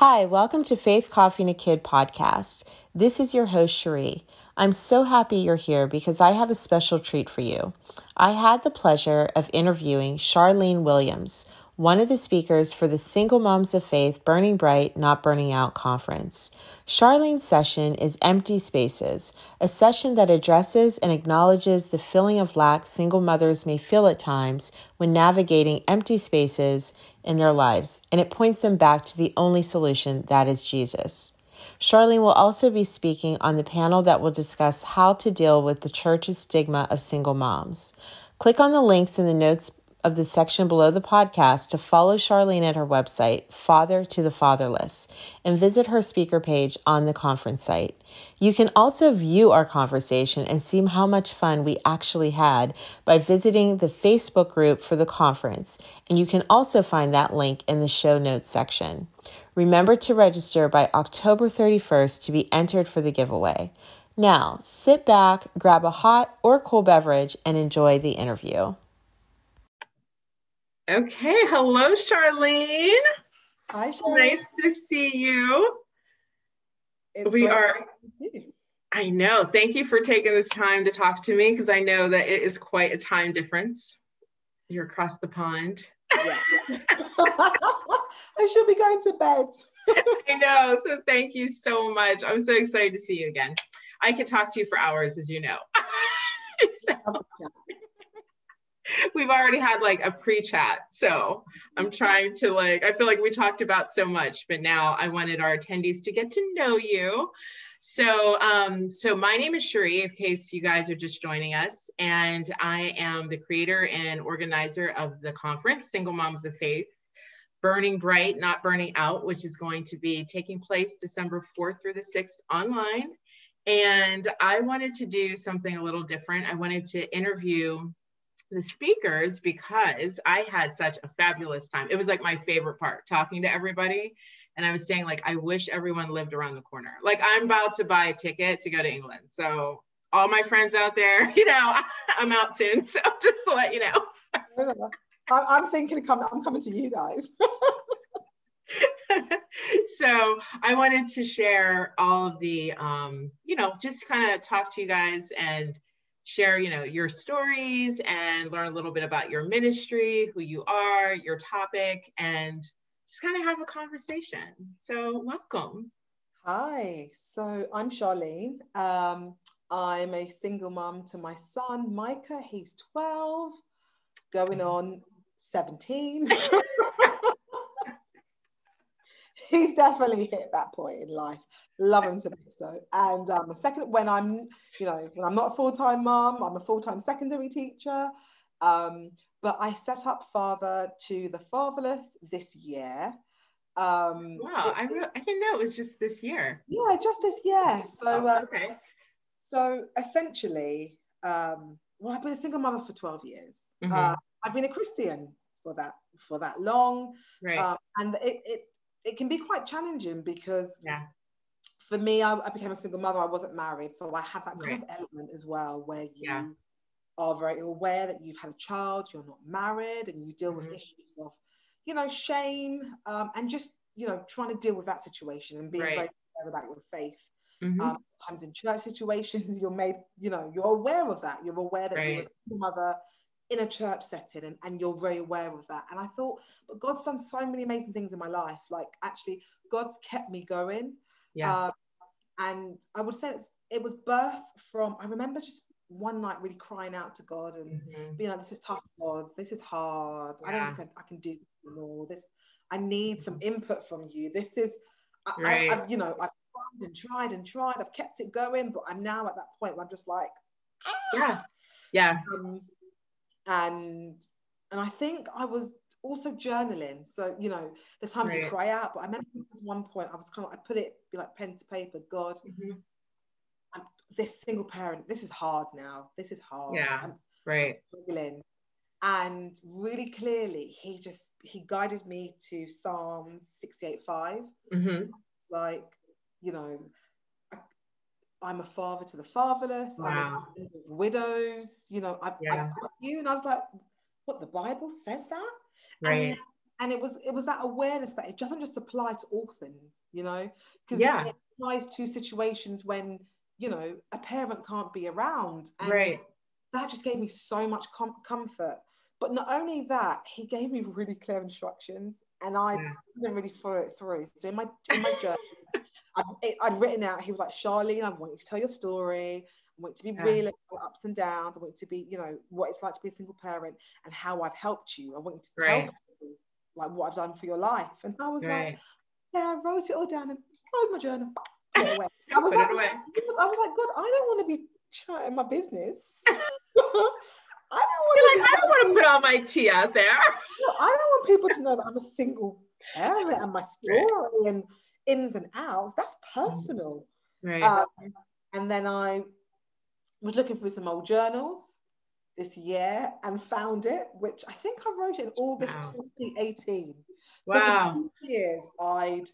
Hi, welcome to Faith Coffee and a Kid podcast. This is your host, Cherie. I'm so happy you're here because I have a special treat for you. I had the pleasure of interviewing Charlene Williams, one of the speakers for the Single Moms of Faith Burning Bright, Not Burning Out conference. Charlene's session is Empty Spaces, a session that addresses and acknowledges the feeling of lack single mothers may feel at times when navigating empty spaces in their lives, and it points them back to the only solution that is Jesus. Charlene will also be speaking on the panel that will discuss how to deal with the church's stigma of single moms. Click on the links in the notes of the section below the podcast to follow Charlene at her website, Father to the Fatherless, and visit her speaker page on the conference site. You can also view our conversation and see how much fun we actually had by visiting the Facebook group for the conference, and you can also find that link in the show notes section. Remember to register by October 31st to be entered for the giveaway. Now, sit back, grab a hot or cool beverage, and enjoy the interview. Okay, hello, Charlene. Hi, Charlene. Nice to see you. It's we are. to see you. I know. Thank you for taking this time to talk to me because I know that it is quite a time difference. You're across the pond. Yeah. I should be going to bed. I know. So thank you so much. I'm so excited to see you again. I could talk to you for hours, as you know. So- we've already had like a pre-chat so i'm trying to like i feel like we talked about so much but now i wanted our attendees to get to know you. So um so my name is Cherie in case you guys are just joining us and i am the creator and organizer of the conference single moms of faith burning bright not burning out which is going to be taking place december 4th through the 6th online. And i wanted to do something a little different. I wanted to interview the speakers because I had such a fabulous time. It was like my favorite part talking to everybody. And I was saying, like, I wish everyone lived around the corner. Like, I'm about to buy a ticket to go to England. So, all my friends out there, you know, I'm out soon. So, just to let you know. I'm thinking of coming, I'm coming to you guys. so I wanted to share all of the, um, you know, just kind of talk to you guys and share, you know, your stories and learn a little bit about your ministry, who you are, your topic, and just kind of have a conversation. So welcome. Hi, so I'm Charlene. Um, I'm a single mom to my son, Micah. He's 12, going on 17. He's definitely hit that point in life. Love him to bits though. And um, second, when I'm, you know, when I'm not a full time mom, I'm a full time secondary teacher. Um, but I set up Father to the Fatherless this year. Um, Wow, it- I, re- I didn't know it was just this year. yeah, just this year. So, Oh, uh, okay. so essentially, um, well, I've been a single mother for 12 years. Mhm. Uh, I've been a Christian for that for that long, Right. um, and it, it it can be quite challenging because yeah. for me, I, I became a single mother. I wasn't married, so I have that kind Right. of element as well, where you Yeah. are very aware that you've had a child, you're not married, and you deal with Mhm. issues of, you know, shame um, and just you know trying to deal with that situation and being Right. very aware about your faith. Mhm. Um, sometimes in church situations, you're made, you know, you're aware of that. You're aware that you're a Right. single mother in a church setting and, and you're very aware of that. And I thought, but God's done so many amazing things in my life. Like actually, God's kept me going. yeah. Um, and I would say it was birth from, I remember just one night really crying out to God and Mhm. being like, this is tough, God. This is hard. I don't think I, I can do this anymore. This, I need some input from you. This is, I, Right. I, I've, you know, I've tried and tried and tried. I've kept it going, but I'm now at that point where I'm just like, Yeah. Yeah. um, and and I think I was also journaling. So you know, there's times you cry out, but I remember at one point I was kind of I put it like pen to paper. God, Mhm. I'm this single parent. This is hard now. This is hard. Yeah. I'm Right. struggling. And really clearly, he just he guided me to Psalms 68:5. hmm It's like, you know, I'm a father to the fatherless. I'm a of widows. You know, I've, Yeah. I've got you. And I was like, what? The Bible says that? Right. And and it was it was that awareness that it doesn't just apply to all things, you know, because yeah. it applies to situations when you know a parent can't be around, and right. that just gave me so much com- comfort. But not only that, he gave me really clear instructions, and I Yeah. didn't really follow it through. So in my in my journal, I'd, I'd written out. He was like, Charlene, I want you to tell your story. I want you to be Yeah. real about ups and downs. I want you to be, you know, what it's like to be a single parent and how I've helped you. I want you to tell Right. people like what I've done for your life. And I was like, yeah, I wrote it all down and closed my journal. Put it away. I was like. I was like, God, I don't want to be chatting my business. I don't You're want like, I don't want to put all my tea out there. I don't want people to know that I'm a single parent and my story and ins and outs. That's personal. Right. Um, and then I was looking through some old journals this year and found it, which I think I wrote in August Wow. 2018. Wow. So for years, I'd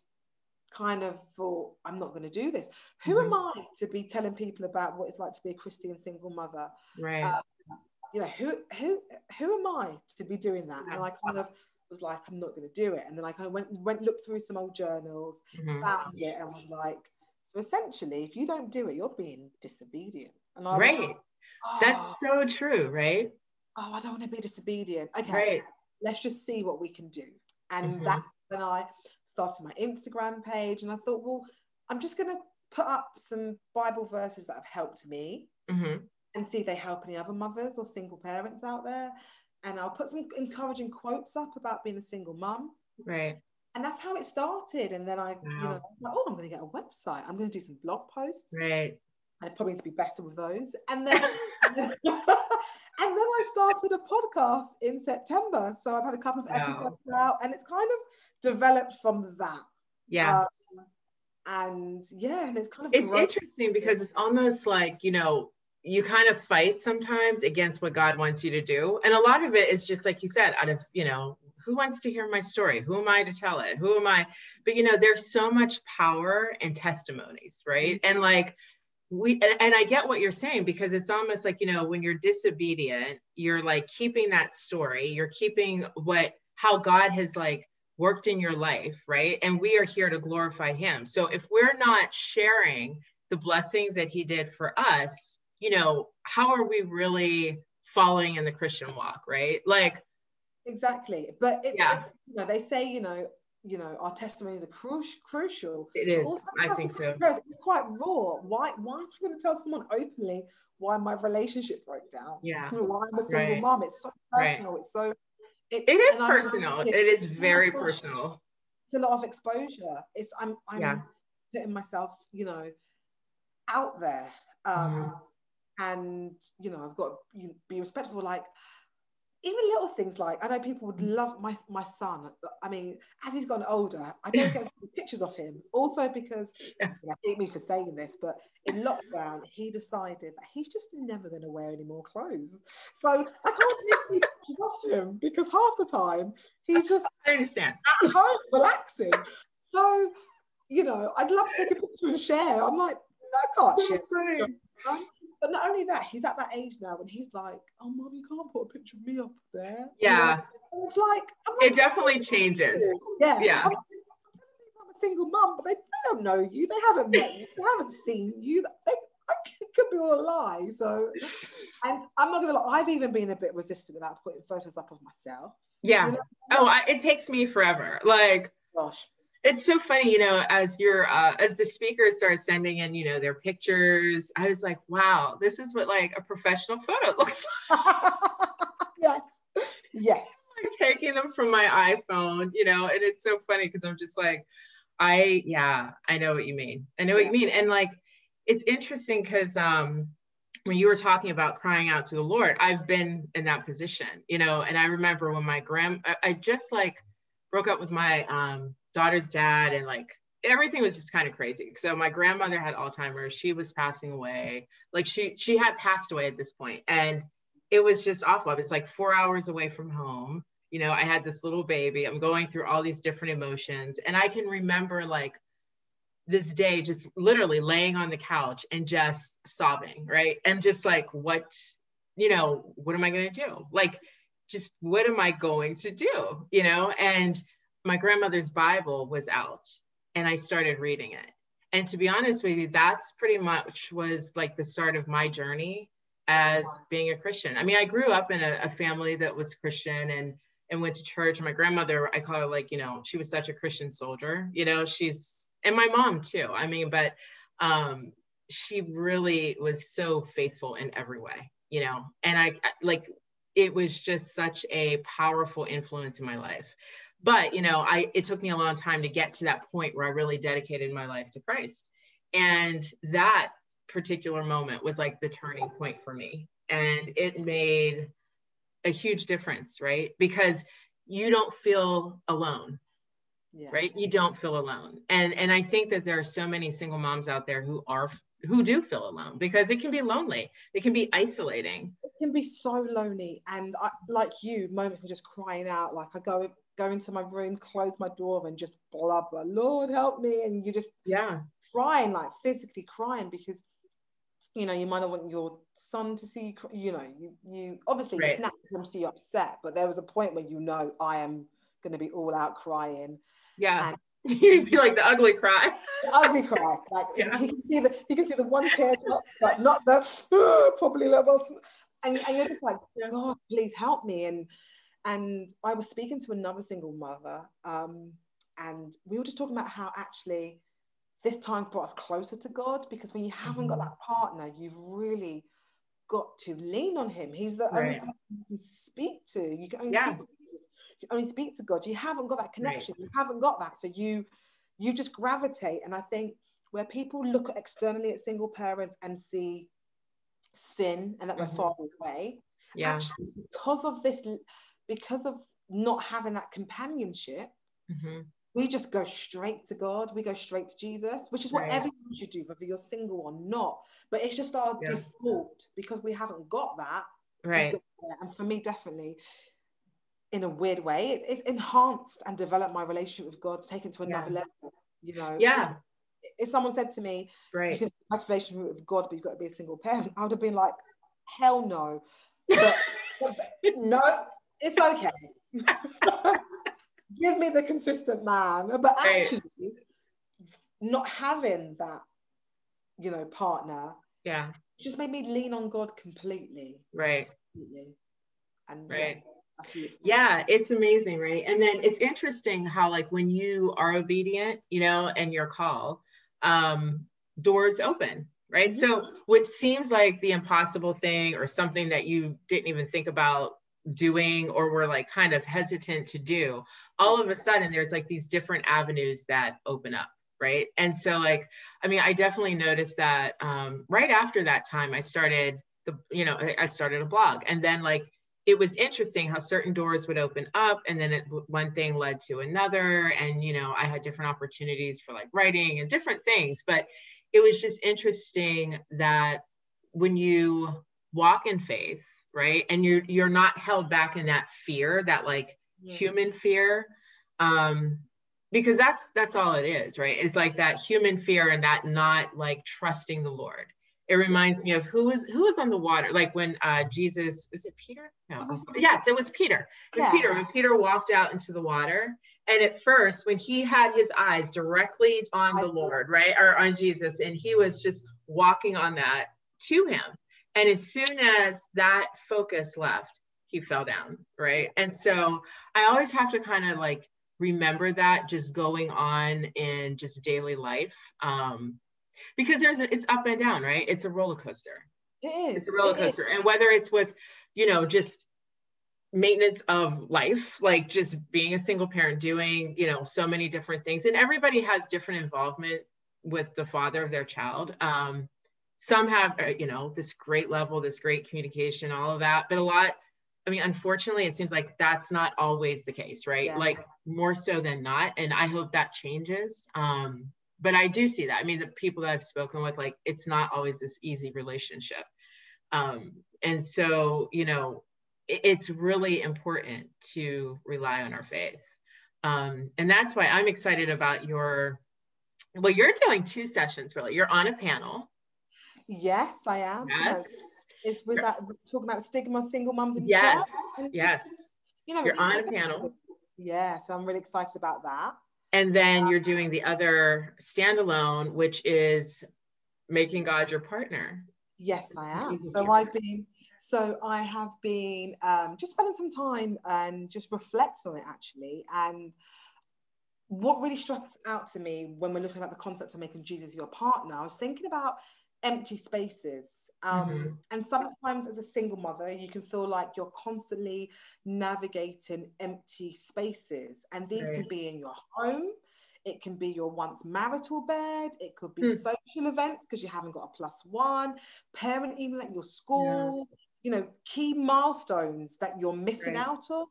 kind of thought, I'm not going to do this. Who am Mm-hmm. I to be telling people about what it's like to be a Christian single mother? right. uh, You know, who who who am I to be doing that? And I kind of was like, I'm not going to do it. And then like I went went looked through some old journals, Mhm. found it, and was like, so essentially, if you don't do it, you're being disobedient. And I Right. like, oh, That's so true, right? oh, I don't want to be disobedient. Okay, Right. let's just see what we can do. And Mhm. that's when I started my Instagram page, and I thought, well, I'm just going to put up some Bible verses that have helped me hmm and see if they help any other mothers or single parents out there. And I'll put some encouraging quotes up about being a single mum. Right. And that's how it started. And then I, you know, Wow. like, oh, I'm going to get a website. I'm going to do some blog posts. Right. And I probably need to be better with those. And then, and then, I started a podcast in September. So I've had a couple of Wow. episodes out, and it's kind of developed from that. Yeah. Um, and yeah, and it's kind of it's grown- interesting because it's almost like you know you kind of fight sometimes against what god wants you to do. And a lot of it is just like you said out of you know who wants to hear my story? Who am i to tell it? Who am i? But you know there's so much power in testimonies right? Mm-hmm. And like we and, and i get what you're saying because it's almost like you know when you're disobedient you're like keeping that story. You're keeping what how god has like worked in your life right? And we are here to glorify him. So if we're not sharing the blessings that he did for us you know how are we really following in the christian walk right? Like exactly. But it's, Yeah. it's you know they say you know you know our testimonies are cru- crucial. It is. also i think so. it's quite raw. Why why am i going to tell someone openly why my relationship broke down? Yeah. Why i'm a single Right. mom? It's so Right. personal. It's so it's, it is personal. it is very gosh. personal. It's a lot of exposure. It's i'm i'm Yeah. putting myself you know out there. Um and you know i've got to be- respectful like even little things like I know people would mm. love my my son. I mean, as he's gotten older, I don't get pictures of him. Also because. I hate me for saying this, but in lockdown he decided that he's just never going to wear any more clothes. So I can't take pictures of him because half the time he's just i understand at home relaxing. So you know, I'd love to take a picture and share. I'm like, no, I can't share. But not only that, he's at that age now when he's like, "Oh, mom, you can't put a picture of me up there." You know? yeah it's like it definitely changes yeah, yeah. I'm, I'm a single mum, but they, they don't know you. They haven't met you. They haven't seen you. They, it could be all a lie. So, and I'm not gonna lie. I've even been a bit resistant about putting photos up of myself. yeah You know? oh I, it takes me forever like Gosh, it's so funny you know as your uh, as the speakers start sending in you know their pictures i was like wow this is what like a professional photo looks like. yes, yes. like taking them from my iphone you know and it's so funny because i'm just like i yeah i know what you mean i know what you mean and like it's interesting because um when you were talking about crying out to the lord i've been in that position you know and i remember when my grand I, I just like broke up with my um daughter's dad and like everything was just kind of crazy. So my grandmother had alzheimer's. She was passing away. Like she she had passed away at this point and it was just awful. I was like four hours away from home. You know i had this little baby. I'm going through all these different emotions and i can remember like this day just literally laying on the couch and just sobbing right? And just like what you know what am i going to do? Like just what am I going to do? You know, and my grandmother's Bible was out and I started reading it. And to be honest with you, that's pretty much was like the start of my journey as being a Christian. I mean, I grew up in a, a family that was Christian and and went to church. My grandmother, I call her like, you know, she was such a Christian soldier. You know, she's and my mom too. I mean, but um she really was so faithful in every way, you know. And I like it was just such a powerful influence in my life but you know i it took me a long time to get to that point where i really dedicated my life to christ. And that particular moment was like the turning point for me. And it made a huge difference right? Because you don't feel alone yeah. right? You don't feel alone. And and i think that there are so many single moms out there who are who do feel alone because it can be lonely. It can be isolating. It can be so lonely. And I, like you moments of just crying out like i go go into my room close my door and just blubber lord help me and you just yeah crying like physically crying because you know you might not want your son to see you you know you you obviously right. it's natural to see you upset but there was a point where you know i am going to be all out crying yeah you feel like the ugly cry. The ugly cry. Like yeah. you can see the you can see the one tear drop, but not the probably level. And, and you're just like. God, please help me. And and I was speaking to another single mother, um, and we were just talking about how actually this time brought us closer to God because when you haven't mm-hmm. got that partner, you've really got to lean on Him. He's the right. only person you can speak to. You can only yeah. speak to you only speak to God. You haven't got that connection. Right. You haven't got that. So you you just gravitate. And I think where people look externally at single parents and see sin and that mm-hmm. we're far away, yeah. actually because of this, because of not having that companionship, mm-hmm. we just go straight to God. We go straight to Jesus, which is what right. everyone should do, whether you're single or not. But it's just our yeah. default because we haven't got that. Right. And for me, definitely, in a weird way. It's, it's enhanced and developed my relationship with God, taken to another yeah. level. You know, yeah. If someone said to me, right. you can have relationship with God, but you've got to be a single parent, I would have been like, hell no. But, no, it's okay. Give me the consistent man. But actually, right. not having that, you know, partner, yeah, just made me lean on God completely. Right. Completely. And right. Yeah, yeah it's amazing right and then it's interesting how like when you are obedient you know and your call um doors open right so what seems like the impossible thing or something that you didn't even think about doing or were like kind of hesitant to do all of a sudden there's like these different avenues that open up right? And so like i mean i definitely noticed that um, right after that time i started the you know i started a blog. And then like it was interesting how certain doors would open up and then it, one thing led to another and you know i had different opportunities for like writing and different things. But it was just interesting that when you walk in faith right? And you're you're not held back in that fear that like yeah. human fear um because that's that's all it is right? It's like that human fear and that not like trusting the lord. It reminds me of who was who was on the water like when uh jesus is it peter? No. Yes it was peter. It was yeah. peter when peter walked out into the water and at first when he had his eyes directly on the lord right or on jesus and he was just walking on that to him and as soon as that focus left he fell down right and so i always have to kind of like remember that just going on in just daily life um because there's a, it's up and down, right? It's a roller coaster. It is. It's a roller coaster. And whether it's with, you know, just maintenance of life, like just being a single parent, doing, you know, so many different things. And everybody has different involvement with the father of their child. Um, some have, uh, you know, this great level, this great communication, all of that. But a lot, I mean, unfortunately, it seems like that's not always the case, right? Yeah. Like more so than not. And I hope that changes. Um, but I do see that. I mean, the people that I've spoken with, like, it's not always this easy relationship. Um, and so, you know, it, it's really important to rely on our faith. Um, and that's why I'm excited about your, well, you're doing two sessions, really. You're on a panel. Yes, I am. Yes. is with that talking about stigma single mums in yes church. yes you know you're on a panel yeah so i'm really excited about that and then Um, you're doing the other standalone which is making god your partner Yes, I am. Jesus, So I've been, so I have been um, just spending some time and just reflect on it actually. And what really struck out to me when we're looking at the concept of making Jesus your partner, I was thinking about empty spaces. Um, Mhm. And sometimes as a single mother, you can feel like you're constantly navigating empty spaces. And these can be in your home. It can be your once marital bed. It could be Hmm. social events because you haven't got a plus one, parent even at your school, you know, key milestones that you're missing Right. out of.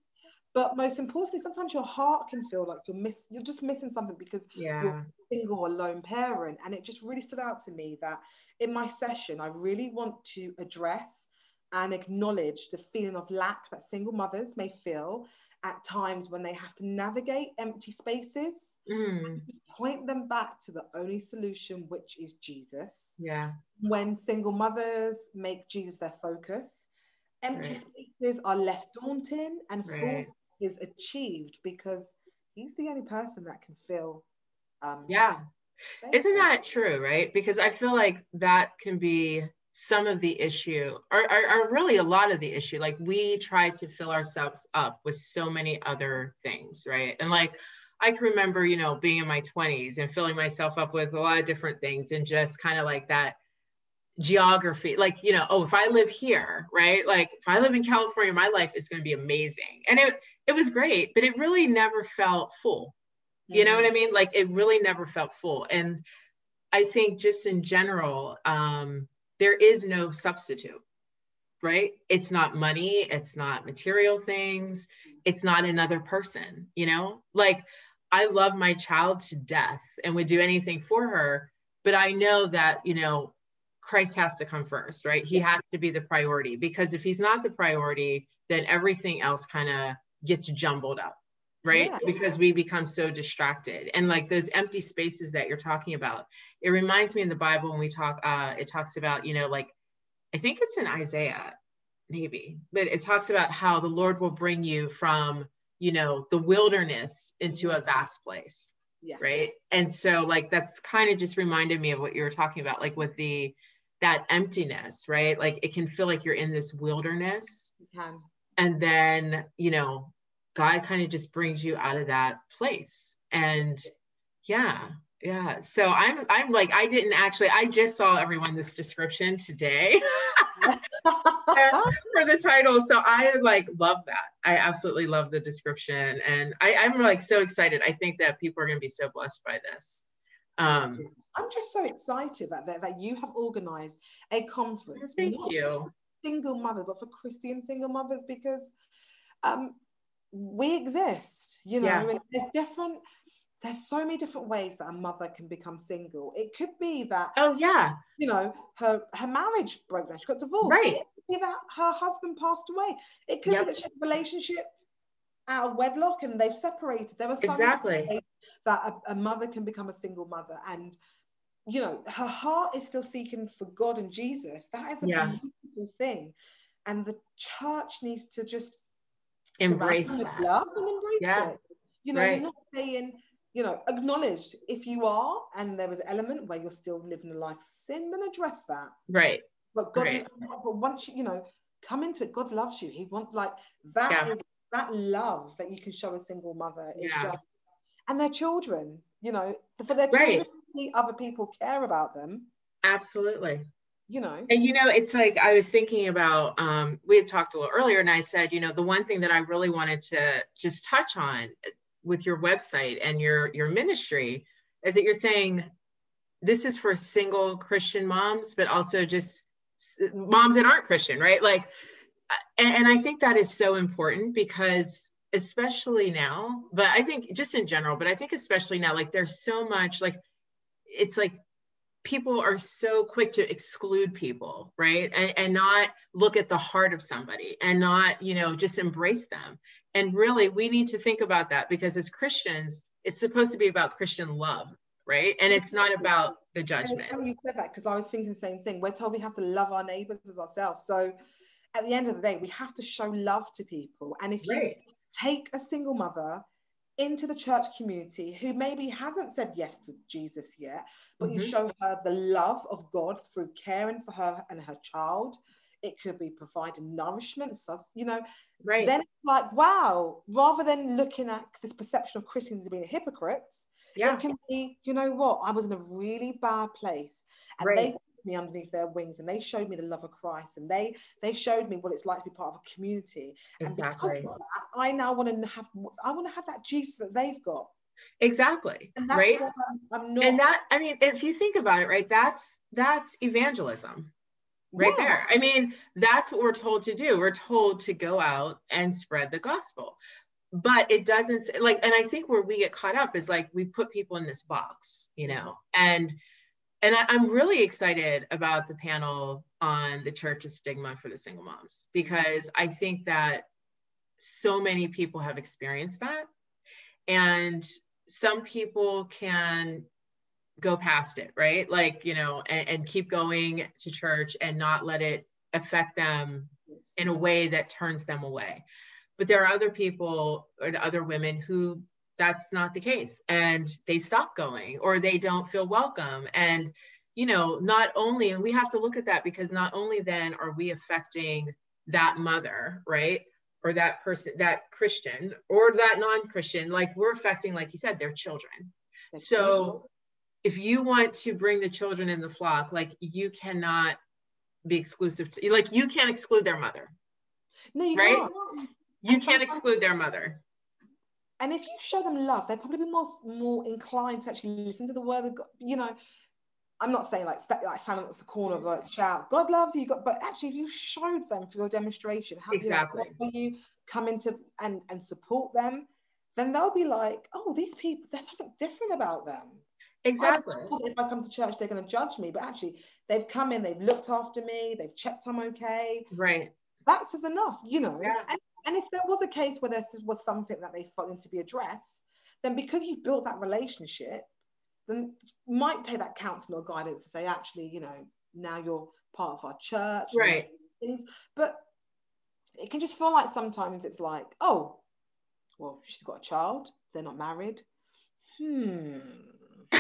But most importantly, sometimes your heart can feel like you're miss you're just missing something because yeah you're a single or lone parent. And it just really stood out to me that in my session, I really want to address and acknowledge the feeling of lack that single mothers may feel at times when they have to navigate empty spaces Mm, point them back to the only solution, which is Jesus. yeah When single mothers make Jesus their focus, empty Right. spaces are less daunting and Right. full is achieved because he's the only person that can fill. Um, yeah. Isn't that true, right? Because I feel like that can be some of the issue, or, or, or really a lot of the issue. Like we try to fill ourselves up with so many other things, right? And like I can remember, you know, being in my 20s and filling myself up with a lot of different things and just kind of like that geography like you know oh if i live here right like if i live in california my life is going to be amazing and it it was great but it really never felt full you know what i mean? Like it really never felt full. And i think just in general um there is no substitute right? It's not money it's not material things it's not another person you know? Like i love my child to death and would do anything for her but i know that you know christ has to come first right? He has to be the priority because if he's not the priority then everything else kind of gets jumbled up right? Yeah. because we become so distracted. And like those empty spaces that you're talking about it reminds me in the bible when we talk uh it talks about you know like i think it's in isaiah maybe but it talks about how the lord will bring you from you know the wilderness into a vast place Yes. right? And so like that's kind of just reminded me of what you were talking about like with the that emptiness right? Like it can feel like you're in this wilderness. And then you know god kind of just brings you out of that place. And yeah yeah. So i'm i'm like i didn't actually i just saw everyone this description today for the title. So i like love that. I absolutely love the description. And i i'm like so excited. I think that people are going to be so blessed by this. Um I'm just so excited that, that that you have organized a conference. Thank you. Single mothers, but for Christian single mothers because um, we exist, you know, Yeah. and there's different. There's so many different ways that a mother can become single. It could be that oh yeah you know her her marriage broke down, she got divorced. Right. It could be that her husband passed away. It could Yep. be that she had a relationship out of wedlock and they've separated. There were so Exactly. that a, a mother can become a single mother and you know her heart is still seeking for god and jesus that is a Yeah. beautiful thing and the church needs to just Embrace surround them with that. love and embrace Yeah. it you know Right. you're not saying you know acknowledge if you are and there is an element where you're still living a life of sin then address that right but god Right. but once you you know come into it god loves you he wants like that is Yeah. that love that you can show a single mother is Yeah. just and their children you know for their Right. children to see other people care about them absolutely you know And you know, it's like I was thinking about, um, we had talked a little earlier, and I said, you know, the one thing that I really wanted to just touch on with your website and your your ministry is that you're saying this is for single Christian moms, but also just moms that aren't Christian, right? Like, and, and I think that is so important because especially now, but I think just in general, but I think especially now, like there's so much like it's like people are so quick to exclude people right and, and not look at the heart of somebody and not you know just embrace them and really we need to think about that because as christians it's supposed to be about christian love right? And it's not about the judgment. you said that because I was thinking the same thing. We're told we have to love our neighbors as ourselves. So at the end of the day, we have to show love to people. And if right. you take a single mother into the church community who maybe hasn't said yes to Jesus yet, but mm-hmm. you show her the love of God through caring for her and her child. It could be providing nourishment, subs, you know. Right. Then it's like, wow, rather than looking at this perception of Christians as being hypocrites, yeah. it can be, you know what, I was in a really bad place. And right. they me underneath their wings and they showed me the love of Christ and they they showed me what it's like to be part of a community. Exactly. And because that, I now want to have I want to have that Jesus that they've got. Exactly. right. I'm, I'm not... And that I mean, if you think about it, right, that's that's evangelism right yeah. there. I mean, that's what we're told to do. We're told to go out and spread the gospel. But it doesn't like, and I think where we get caught up is like we put people in this box, you know, and and I, am really excited about the panel on the church's stigma for the single moms because I think that so many people have experienced that. And some people can go past it, right? Like, you know, and, and keep going to church and not let it affect them in a way that turns them away. But there are other people or other women who that's not the case. And they stop going or they don't feel welcome. And you know not only and we have to look at that because not only then are we affecting that mother right? Or that person that christian or that non-christian like we're affecting like you said their children. That's so if you want to bring the children in the flock like you cannot be exclusive to like you can't exclude their mother. No you right? can't. you can't exclude their mother and if you show them love, they're probably be more more inclined to actually listen to the word of God. You know, I'm not saying like st- like stand at the corner of a shout, God loves you, God, but actually, if you showed them through your demonstration how exactly you, come into and and support them, then they'll be like, oh, these people, there's something different about them. Exactly. If I come to church, they're going to judge me, but actually, they've come in, they've looked after me, they've checked I'm okay. Right. That's as enough, you know. Yeah. And and if there was a case where there was something that they felt needed to be addressed, then because you've built that relationship, then might take that counsel or guidance to say, actually, you know, now you're part of our church. Right. Things. But it can just feel like sometimes it's like, oh, well, she's got a child, they're not married. Hmm.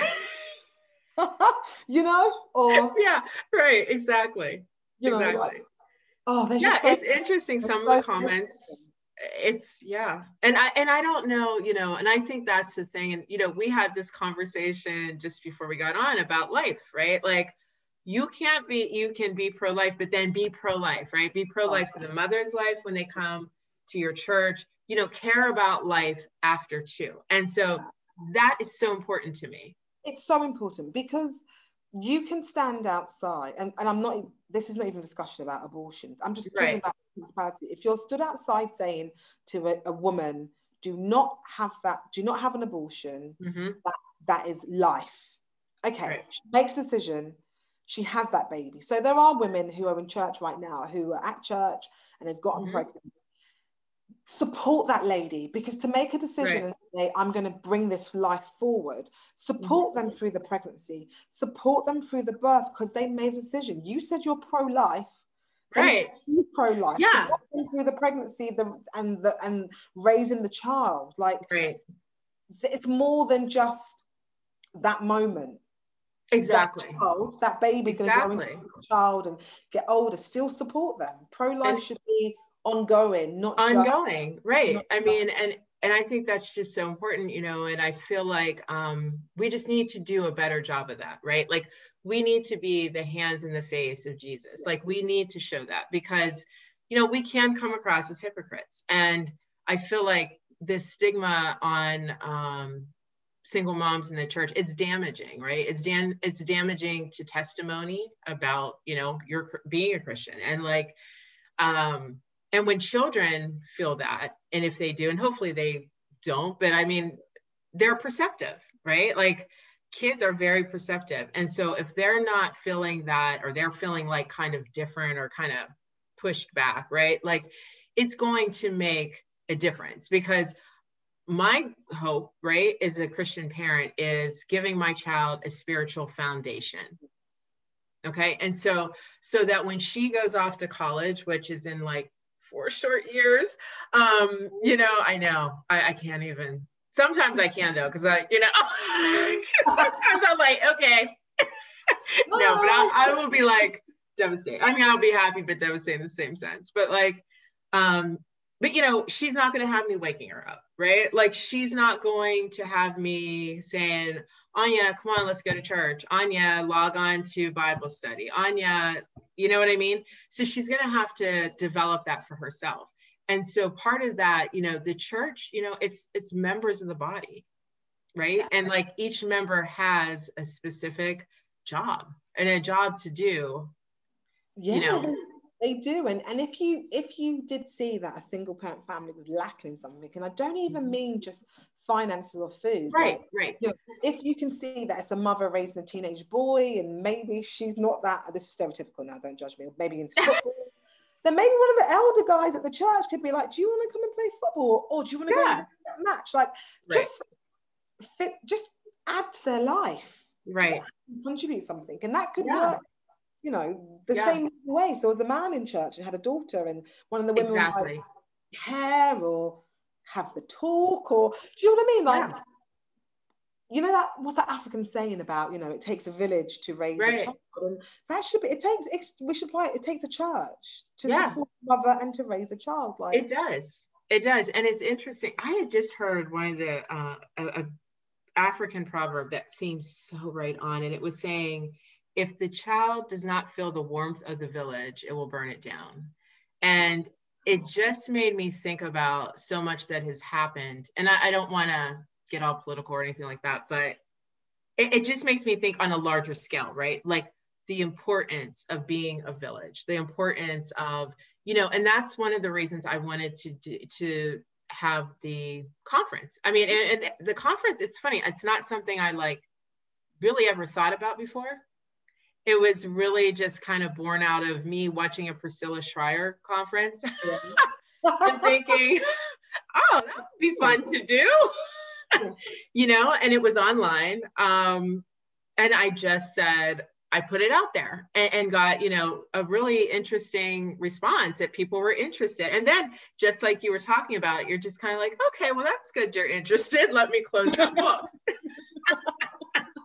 you know? Or yeah, right, exactly. You know, exactly. Like, oh yeah so, it's interesting some of the comments it's yeah. And i and i don't know you know and i think that's the thing and you know we had this conversation just before we got on about life right? Like you can't be you can be pro-life but then be pro-life right? Be pro-life for the mother's life when they come to your church. You know care about life after too and so that is so important to me. It's so important because you can stand outside, and, and I'm not, this is not even discussion about abortion. I'm just talking right. about transparency. If you're stood outside saying to a, a, woman, do not have that, do not have an abortion, mm-hmm. that, that is life. Okay, right. she makes decision, she has that baby. So there are women who are in church right now who are at church and they've gotten mm-hmm. pregnant support that lady because to make a decision right. and say i'm going to bring this life forward support mm-hmm. them through the pregnancy support them through the birth because they made a decision. You said you're pro-life right. pro-life. Yeah. through the pregnancy the and the and raising the child. Like right. it's more than just that moment. Exactly. That, child, that baby's exactly. going to grow into a child and get older. Still support them. Pro-life and, should be ongoing not ongoing just, right. not i mean and and i think that's just so important you know and i feel like um we just need to do a better job of that right? Like we need to be the hands in the face of jesus. Like we need to show that because you know we can come across as hypocrites. And i feel like this stigma on um single moms in the church it's damaging right? It's dan it's damaging to testimony about you know your being a christian. And like um and when children feel that and if they do and hopefully they don't but i mean they're perceptive right like kids are very perceptive and so if they're not feeling that or they're feeling like kind of different or kind of pushed back right like it's going to make a difference because my hope, right, as a Christian parent, is giving my child a spiritual foundation. Okay. And so, so that when she goes off to college, which is in like four short years, um, you know, I know I, I can't even, sometimes I can though, because I, you know, sometimes I'm like, okay. no, but I, I will be like devastated. I mean, I'll be happy, but devastated in the same sense. But like, um, but you know, she's not going to have me waking her up, right? Like, she's not going to have me saying, Anya, come on, let's go to church. Anya, log on to Bible study. Anya, you know what I mean? So she's going to have to develop that for herself. And so part of that, you know, the church, you know, it's it's members of the body, right? And like each member has a specific job and a job to do. Yeah. You know, they do, and and if you if you did see that a single parent family was lacking in something, and I don't even mm-hmm. mean just finances or food, right, like, right. You know, if you can see that it's a mother raising a teenage boy, and maybe she's not that. This is stereotypical now. Don't judge me. Maybe into football. then maybe one of the elder guys at the church could be like, "Do you want to come and play football, or do you want to yeah. go to that match?" Like, right. just fit, just add to their life, right? Contribute something, and that could yeah. work you know, the yeah. same way. If there was a man in church and had a daughter, and one of the women exactly. was like, care or have the talk, or do you know what I mean? Like, yeah. you know that what's that African saying about you know it takes a village to raise right. a child, and that should be it takes we should apply it. it takes a church to yeah. support a mother and to raise a child. Like it does, it does, and it's interesting. I had just heard one of the uh, a, a African proverb that seems so right on, and it was saying if the child does not feel the warmth of the village, it will burn it down. And it just made me think about so much that has happened. And I, I don't want to get all political or anything like that, but it, it just makes me think on a larger scale, right? Like the importance of being a village, the importance of, you know, and that's one of the reasons I wanted to do, to have the conference. I mean, and, and the conference, it's funny, it's not something I like really ever thought about before it was really just kind of born out of me watching a Priscilla Shirer conference and thinking, oh, that would be fun to do. you know, and it was online. Um, and I just said, I put it out there and, and, got, you know, a really interesting response that people were interested. And then just like you were talking about, you're just kind of like, okay, well, that's good. You're interested. Let me close the book. and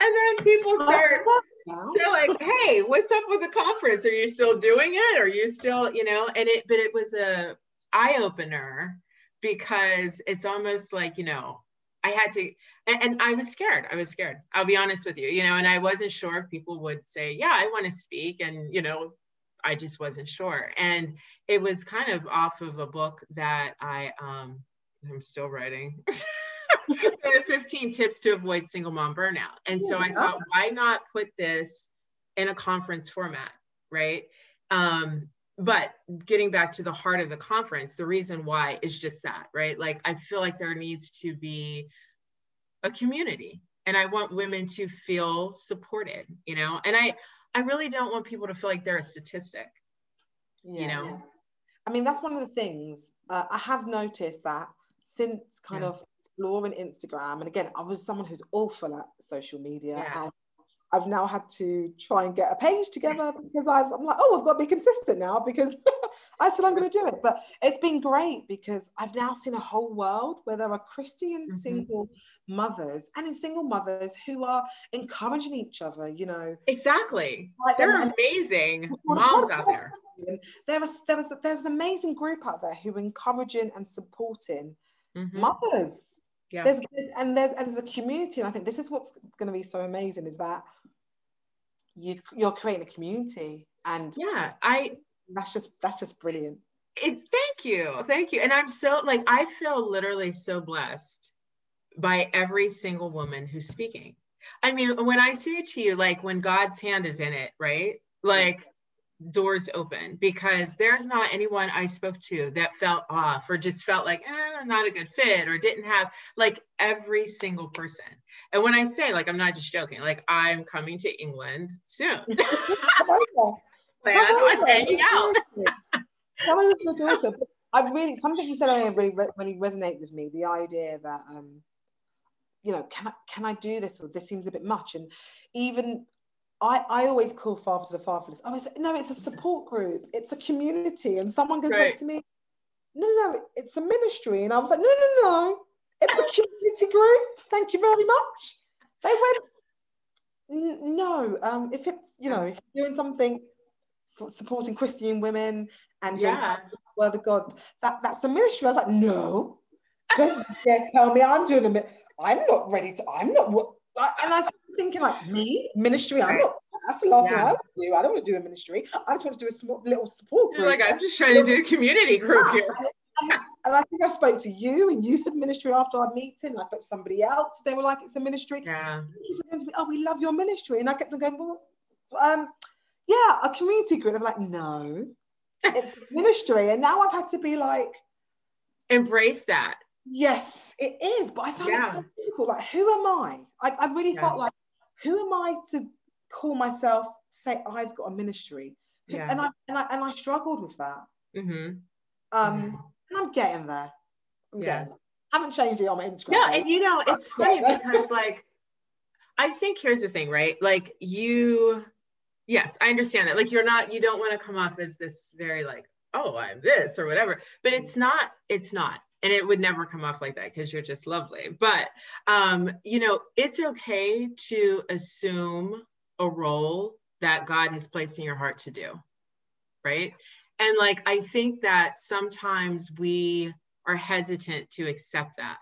then people start they're like hey what's up with the conference? Are you still doing it? Are you still you know? And it but it was a eye-opener because it's almost like you know i had to and, and, i was scared. I was scared. I'll be honest with you you know and i wasn't sure if people would say yeah i want to speak and you know i just wasn't sure. And it was kind of off of a book that i um i'm still writing 15 tips to avoid single mom burnout. And so I thought, why not put this in a conference format, right? Um, but getting back to the heart of the conference, the reason why is just that, right? Like I feel like there needs to be a community and I want women to feel supported, you know, and I, I really don't want people to feel like they're a statistic, yeah. you know? I mean, that's one of the things uh, I have noticed that since kind yeah. of exploring Instagram. And again, I was someone who's awful at social media. Yeah. And I've now had to try and get a page together because i am like, oh, I've got to be consistent now because I said I'm going to do it. But it's been great because I've now seen a whole world where there are Christian mm-hmm. single mothers and in single mothers who are encouraging each other, you know. Exactly. Like, there are amazing moms out there. There is, there is, there's an amazing group out there who are encouraging and supporting mm-hmm. mothers yeah. There's, and there's and there's a community, and I think this is what's going to be so amazing is that you you're creating a community, and yeah, I that's just that's just brilliant. It's thank you, thank you, and I'm so like I feel literally so blessed by every single woman who's speaking. I mean, when I say to you, like when God's hand is in it, right? Like doors open because there's not anyone I spoke to that felt off or just felt like eh, not a good fit or didn't have like every single person. And when I say like I'm not just joking, like I'm coming to England soon. Plan on hanging out. Come with your daughter. I really something you said earlier really really resonate with me. The idea that um, you know, can I can I do this or this seems a bit much, and even I, I always call fathers a fatherless. I was no, it's a support group, it's a community, and someone goes right. back to me, no, no, it's a ministry, and I was like, no, no, no, it's a community group. Thank you very much. They went, no, um, if it's you know, if you're doing something for supporting Christian women and yeah. word of God, that that's the ministry. I was like, no, don't dare tell me I'm doing a. I'm not ready to. I'm not what. And I was thinking like me ministry. I'm not. That's the last yeah. thing I would do. I don't want to do a ministry. I just want to do a small little support group. You're like I'm just trying to do a community group here. And, and, I think I spoke to you, and you said ministry after our meeting. I spoke to somebody else. They were like, "It's a ministry." Yeah. He said to me, "Oh, we love your ministry," and I kept on going, "Well, um, yeah, a community group." They're like, "No, it's ministry," and now I've had to be like, embrace that Yes, it is. But I found yeah. it so difficult. Like, who am I? I, I really yeah. felt like, who am I to call myself, say I've got a ministry? Yeah. And I and I and I struggled with that. Mm-hmm. Um, mm-hmm. and I'm getting there. I'm yeah. getting there. I haven't changed it on my Instagram. Yeah, and you know, it's funny because like I think here's the thing, right? Like you yes, I understand that. Like you're not, you don't want to come off as this very like, oh, I'm this or whatever. But it's not, it's not and it would never come off like that because you're just lovely. But um, you know it's okay to assume a role that god has placed in your heart to do right? And like i think that sometimes we are hesitant to accept that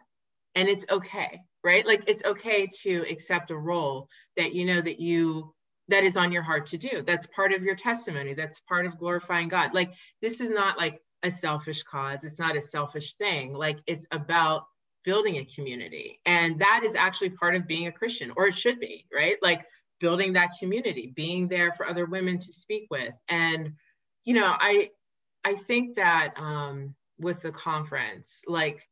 and it's okay right? Like it's okay to accept a role that you know that you that is on your heart to do. That's part of your testimony. That's part of glorifying god. Like this is not like a selfish cause. It's not a selfish thing. Like it's about building a community. And that is actually part of being a Christian, or it should be, right? Like building that community, being there for other women to speak with. And, you know, I I think that um, with the conference, like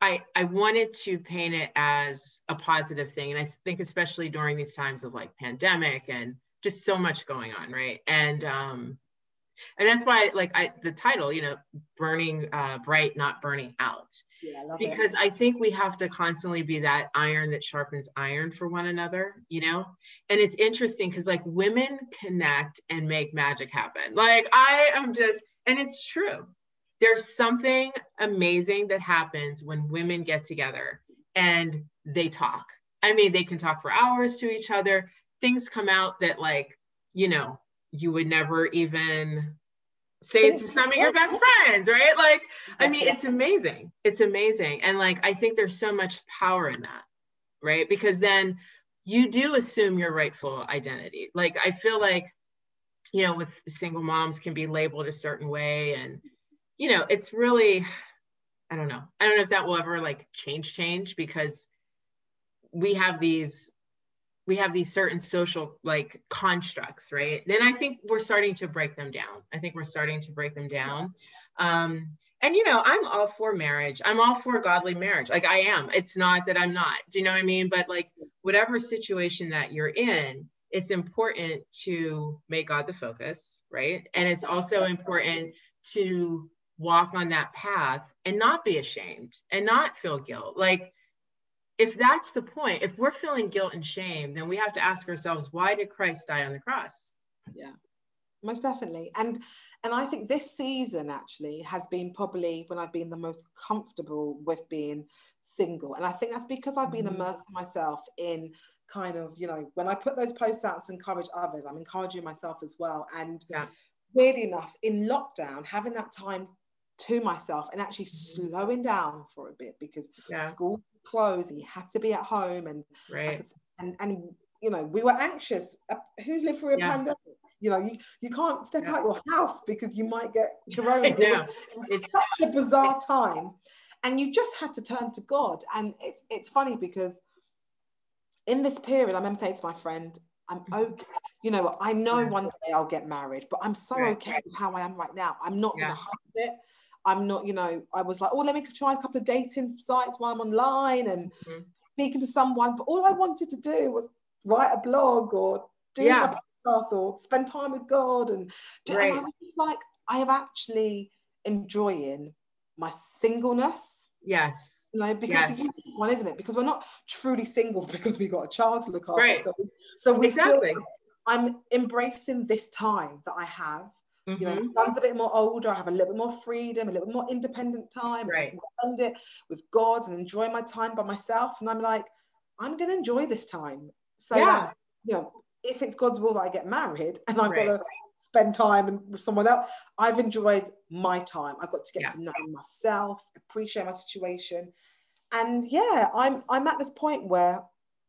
I, I wanted to paint it as a positive thing. And I think especially during these times of like pandemic and just so much going on, right? And um, and that's why like i the title you know burning uh, bright not burning out. Yeah, I because it. i think we have to constantly be that iron that sharpens iron for one another you know? And it's interesting because like women connect and make magic happen. Like i am just and it's true. There's something amazing that happens when women get together and they talk. I mean they can talk for hours to each other. Things come out that like you know you would never even say it to some of your best friends, right? Like, I mean, it's amazing. It's amazing. And like, I think there's so much power in that, right? Because then you do assume your rightful identity. Like, I feel like, you know, with single moms can be labeled a certain way. And, you know, it's really, I don't know. I don't know if that will ever like change, change because we have these we have these certain social like constructs, right? Then I think we're starting to break them down. I think we're starting to break them down. Um, and you know, I'm all for marriage. I'm all for godly marriage. Like I am. It's not that I'm not. Do you know what I mean? But like whatever situation that you're in, it's important to make God the focus, right? And it's also important to walk on that path and not be ashamed and not feel guilt. Like if that's the point, if we're feeling guilt and shame, then we have to ask ourselves, why did Christ die on the cross? Yeah, most definitely. And and I think this season actually has been probably when I've been the most comfortable with being single. And I think that's because I've been mm-hmm. immersed myself in kind of, you know, when I put those posts out to encourage others, I'm encouraging myself as well. And yeah. weirdly enough, in lockdown, having that time to myself and actually mm-hmm. slowing down for a bit because yeah. school and you had to be at home and right. Could, and and you know we were anxious. Uh, who's lived through a yeah. pandemic? You know you, you can't step yeah. out your house because you might get corona. It was, it was it's such a bizarre time. And you just had to turn to god. And it's it's funny because in this period i remember saying to my friend i'm mm-hmm. okay. You know i know yeah. one day i'll get married but i'm so okay with how i am right now. I'm not gonna hide it I'm not, you know, I was like, oh, let me try a couple of dating sites while I'm online and mm-hmm. speaking to someone. But all I wanted to do was write a blog or do yeah. my podcast or spend time with God. And, do, right. and I was just like, I have actually enjoying my singleness. Yes. You know, because yes. one, isn't it? Because we're not truly single because we got a child to look after. Right. So, so we exactly. still I'm embracing this time that I have. Mm-hmm. You know, mm-hmm. son's a bit more older. I have a little bit more freedom, a little bit more independent time. Right. I can spend it with God and enjoy my time by myself. And I'm like, I'm going to enjoy this time. So yeah. that, you know, if it's God's will that I get married and I've right. got to spend time with someone else, I've enjoyed my time. I've got to get yeah. to know myself, appreciate my situation. And yeah, I'm I'm at this point where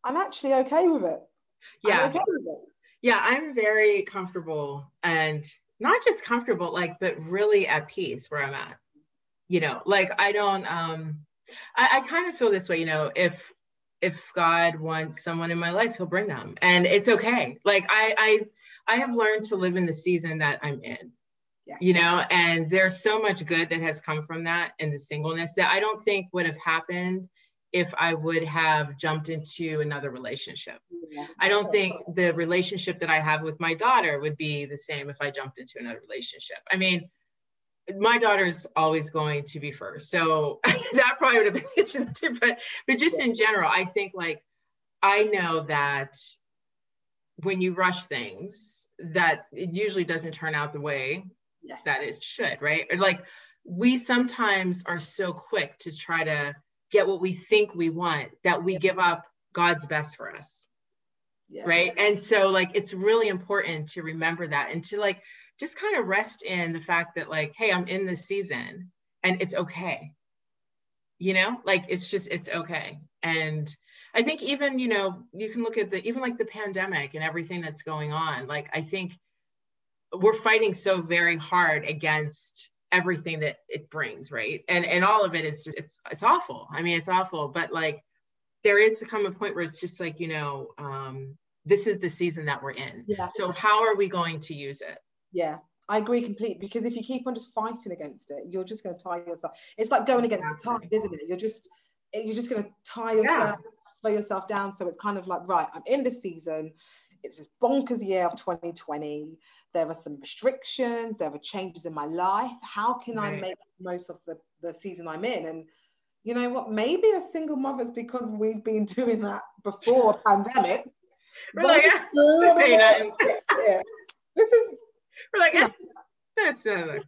I'm actually okay with it. Yeah. I'm okay with it. Yeah, I'm very comfortable and not just comfortable, like, but really at peace where I'm at. You know, like I don't um I, I kind of feel this way, you know, if if God wants someone in my life, he'll bring them. And it's okay. Like I I I have learned to live in the season that I'm in. Yes. You know, and there's so much good that has come from that and the singleness that I don't think would have happened if I would have jumped into another relationship. Yeah. I don't think the relationship that I have with my daughter would be the same if I jumped into another relationship. I mean, my daughter's always going to be first. So that probably would have been interesting, but but just in general, I think like I know that when you rush things, that it usually doesn't turn out the way yes. that it should, right? Like we sometimes are so quick to try to get what we think we want that we give up God's best for us. Yeah. Right. And so, like, it's really important to remember that and to, like, just kind of rest in the fact that, like, hey, I'm in this season and it's okay. You know, like, it's just, it's okay. And I think even, you know, you can look at the, even like the pandemic and everything that's going on. Like, I think we're fighting so very hard against everything that it brings right and and all of it is just it's it's awful i mean it's awful but like there is to come a point where it's just like you know um this is the season that we're in yeah. so how are we going to use it yeah I agree completely because if you keep on just fighting against it, you're just going to tire yourself. It's like going against exactly. the tide, isn't it? You're just you're just going to tie yourself, yeah. slow yourself down. So it's kind of like right, I'm in this season. It's this bonkers year of 2020 there are some restrictions there are changes in my life. How can right. i make most of the, the season i'm in? And you know what? Maybe as single mothers because we've been doing that before a pandemic. We're like yeah, yeah. this is we're like yeah, that's uh,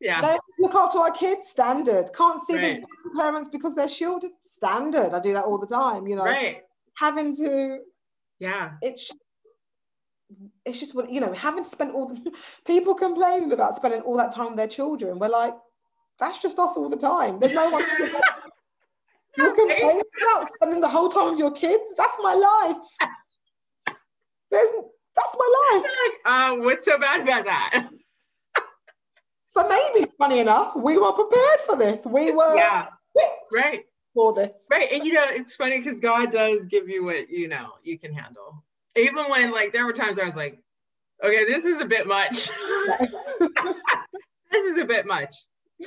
yeah they look after our kids standard. Can't see right. the parents because they're shielded standard. I do that all the time you know. Right. Having to yeah. it's it's just what you know having spent all the people complaining about spending all that time with their children we're like that's just us all the time. There's no one you're complaining about spending the whole time with your kids? That's my life. There's that's my life. Uh, what's so bad about that. So maybe funny enough we were prepared for this. We were yeah right. for this. Right and you know it's funny because god does give you what you know you can handle even when like there were times where I was like, okay, this is a bit much. this is a bit much,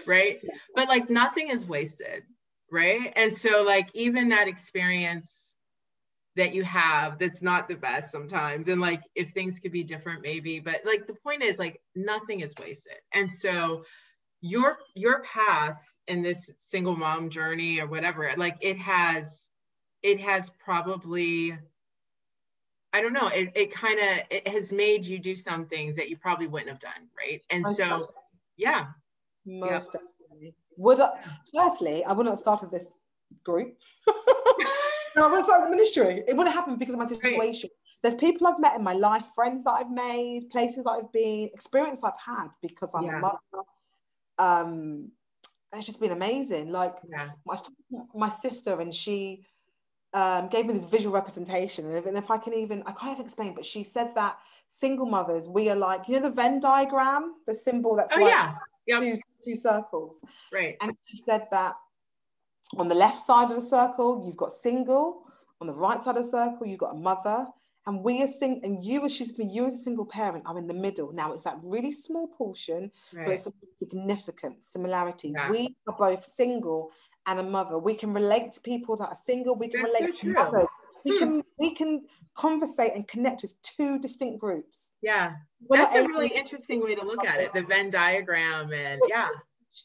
right? But like nothing is wasted, right? And so like even that experience that you have that's not the best sometimes and like if things could be different maybe but like the point is like nothing is wasted and so your your path in this single mom journey or whatever like it has it has probably I don't know. It, it kind of it has made you do some things that you probably wouldn't have done, right? And Most so, definitely. yeah. Most yeah. definitely. Would I, firstly, I wouldn't have started this group. no, I would have started the ministry. It wouldn't happen because of my situation. Right. There's people I've met in my life, friends that I've made, places that I've been, experience I've had because I'm yeah. a mother. Um, it's just been amazing. Like yeah. my my sister and she um, gave me this visual representation. And if, and if I can even, I can't even explain, but she said that single mothers, we are like, you know, the Venn diagram, the symbol that's oh, like yeah. Yep. two, two circles. Right. And she said that on the left side of the circle, you've got single. On the right side of the circle, you've got a mother. And we are sing and you as she's to me, you as a single parent are in the middle. Now it's that really small portion, right. but it's significant similarities. Yeah. We are both single and a mother. We can relate to people that are single. We can That's relate so to mothers. We hmm. can we can conversate and connect with two distinct groups. Yeah, We're that's a really interesting way to look at it. The Venn diagram, and yeah,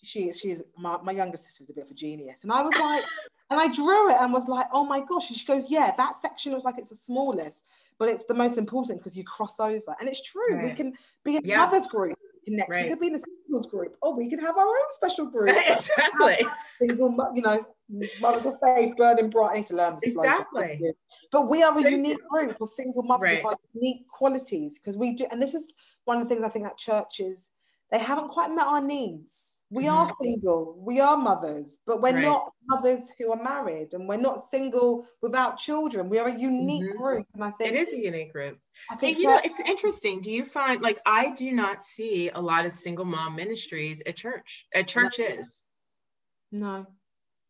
she is she's my, my younger sister is a bit of a genius and i was like and i drew it and was like oh my gosh and she goes yeah that section looks like it's the smallest but it's the most important because you cross over and it's true right. we can be in yeah. mother's group next right. we could be in a singles group. Or we can have our own special group. Exactly. Single you know mothers of faith burning bright. I need to learn this exactly. But we are a unique group of single mothers right. with our unique qualities because we do and this is one of the things i think that churches they haven't quite met our needs we mm-hmm. are single, we are mothers, but we're right. not mothers who are married, and we're not single without children. We are a unique mm-hmm. group, and I think it is a unique group. I think you know it's interesting. Do you find like I do not see a lot of single mom ministries at church, at churches? No.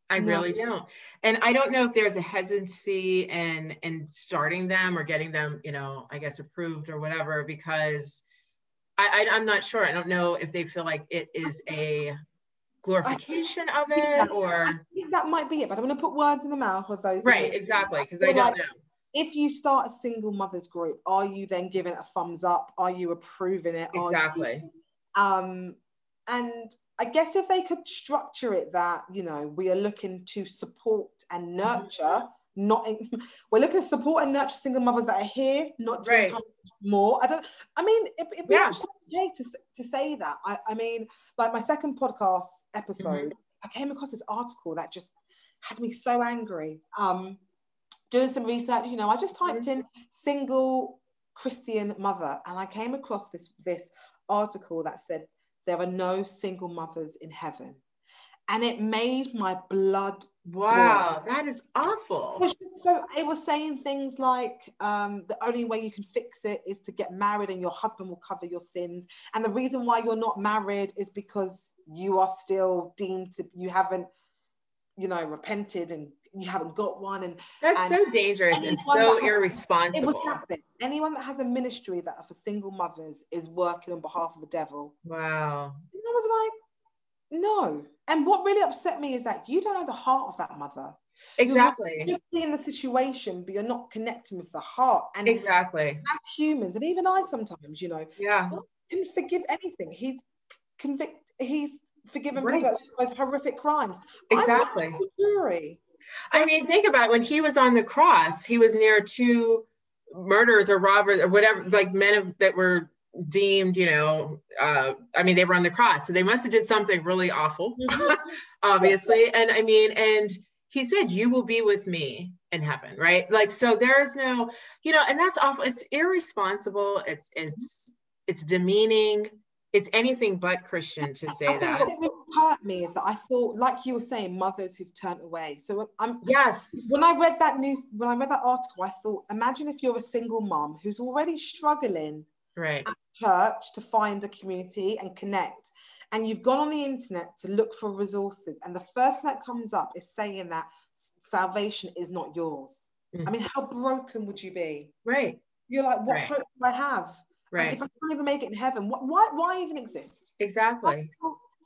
I no. really don't. And I don't know if there's a hesitancy in in starting them or getting them, you know, I guess approved or whatever, because I, I am not sure. I don't know if they feel like it is a glorification of it or that might be it. But I'm going to put words in the mouth of those. Right, exactly, because I don't like, know. If you start a single mothers group, are you then giving it a thumbs up? Are you approving it? Exactly. You, um, and I guess if they could structure it that you know we are looking to support and nurture. Not in, we're looking to support and nurture single mothers that are here, not to right. more. I don't. I mean, it, would be yeah. okay to to say that. I, I mean, like my second podcast episode, mm-hmm. I came across this article that just had me so angry. Um, doing some research, you know, I just typed mm-hmm. in single Christian mother, and I came across this this article that said there are no single mothers in heaven, and it made my blood Wow, that is awful. So it was saying things like um, the only way you can fix it is to get married and your husband will cover your sins. And the reason why you're not married is because you are still deemed to, you haven't, you know, repented and you haven't got one. And that's and so dangerous and so has, irresponsible. It was happening. Anyone that has a ministry that are for single mothers is working on behalf of the devil. Wow. And I was like, no and what really upset me is that you don't know the heart of that mother. Exactly. You're just seeing the situation, but you're not connecting with the heart. And exactly. As humans, and even I sometimes, you know, yeah, God can forgive anything. He's convict. He's forgiven right. people of horrific crimes. Exactly. jury. So, I mean, think about it. when he was on the cross. He was near two murders or robbers or whatever, like men that were deemed, you know, uh, I mean, they were on the cross, so they must have did something really awful, mm-hmm. obviously. And I mean, and he said, "You will be with me in heaven," right? Like, so there's no, you know, and that's awful. It's irresponsible. It's it's it's demeaning. It's anything but Christian to say I that. What hurt me is that I thought, like you were saying, mothers who've turned away. So I'm yes. When I read that news, when I read that article, I thought, imagine if you're a single mom who's already struggling right. church to find a community and connect. And you've gone on the internet to look for resources and the first thing that comes up is saying that salvation is not yours. Mm-hmm. i mean how broken would you be? Right. You're like what right. hope do i have? Right. if i can't even make it in heaven what, why why even exist? Exactly.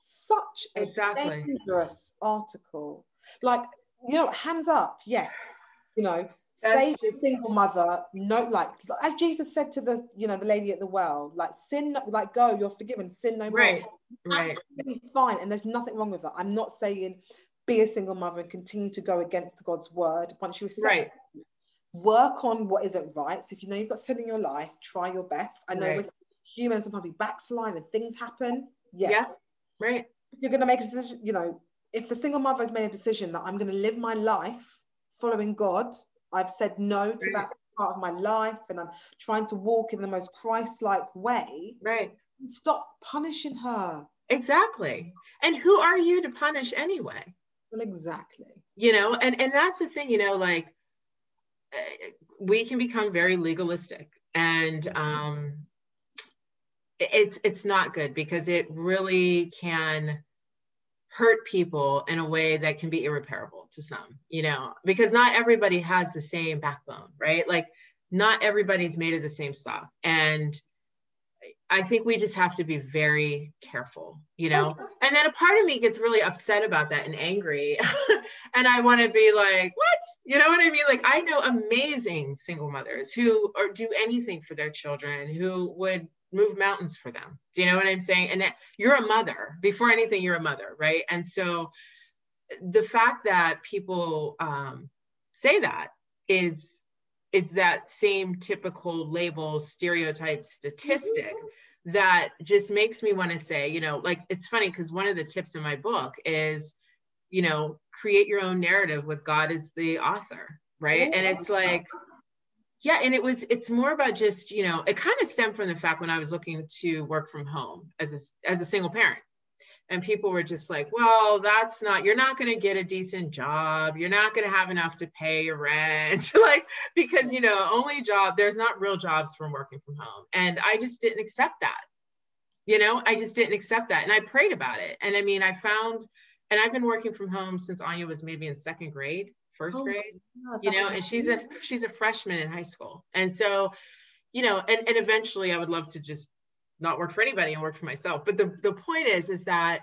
Such a exactly. dangerous article. Like you know hands up yes you know Say a single mother, no, like as Jesus said to the, you know, the lady at the well, like sin, like go, you're forgiven, sin no more. Right, right. Absolutely fine, and there's nothing wrong with that. I'm not saying be a single mother and continue to go against God's word once you accept right. It. Work on what isn't right. So if you know you've got sin in your life, try your best. I know right. with humans sometimes we backslide and things happen. Yes, yeah. right. You're going to make a decision, you know, if the single mother has made a decision that I'm going to live my life following God I've said no to that part of my life and I'm trying to walk in the most Christ like way. Right. Stop punishing her. Exactly. And who are you to punish anyway? Well, exactly. You know, and, and that's the thing, you know, like uh, we can become very legalistic and um, it's it's not good because it really can hurt people in a way that can be irreparable to some, you know, because not everybody has the same backbone, right? Like not everybody's made of the same stuff. And I think we just have to be very careful, you know. And then a part of me gets really upset about that and angry. and I want to be like, what? You know what I mean? Like I know amazing single mothers who or do anything for their children, who would move mountains for them. Do you know what I'm saying? And that, you're a mother. Before anything, you're a mother, right? And so the fact that people um, say that is is that same typical label stereotype statistic mm-hmm. that just makes me want to say, you know, like it's funny because one of the tips in my book is, you know, create your own narrative with God as the author, right? And it's like, yeah, and it was it's more about just, you know, it kind of stemmed from the fact when I was looking to work from home as a, as a single parent and people were just like well that's not you're not going to get a decent job. You're not going to have enough to pay your rent. Like because you know only job there's not real jobs from working from home. And i just didn't accept that. You know i just didn't accept that. And i prayed about it. And i mean i found and i've been working from home since anya was maybe in second grade first oh, grade God, you know and she's a she's a freshman in high school. And so you know and, and eventually i would love to just not work for anybody and work for myself. But the, the point is, is that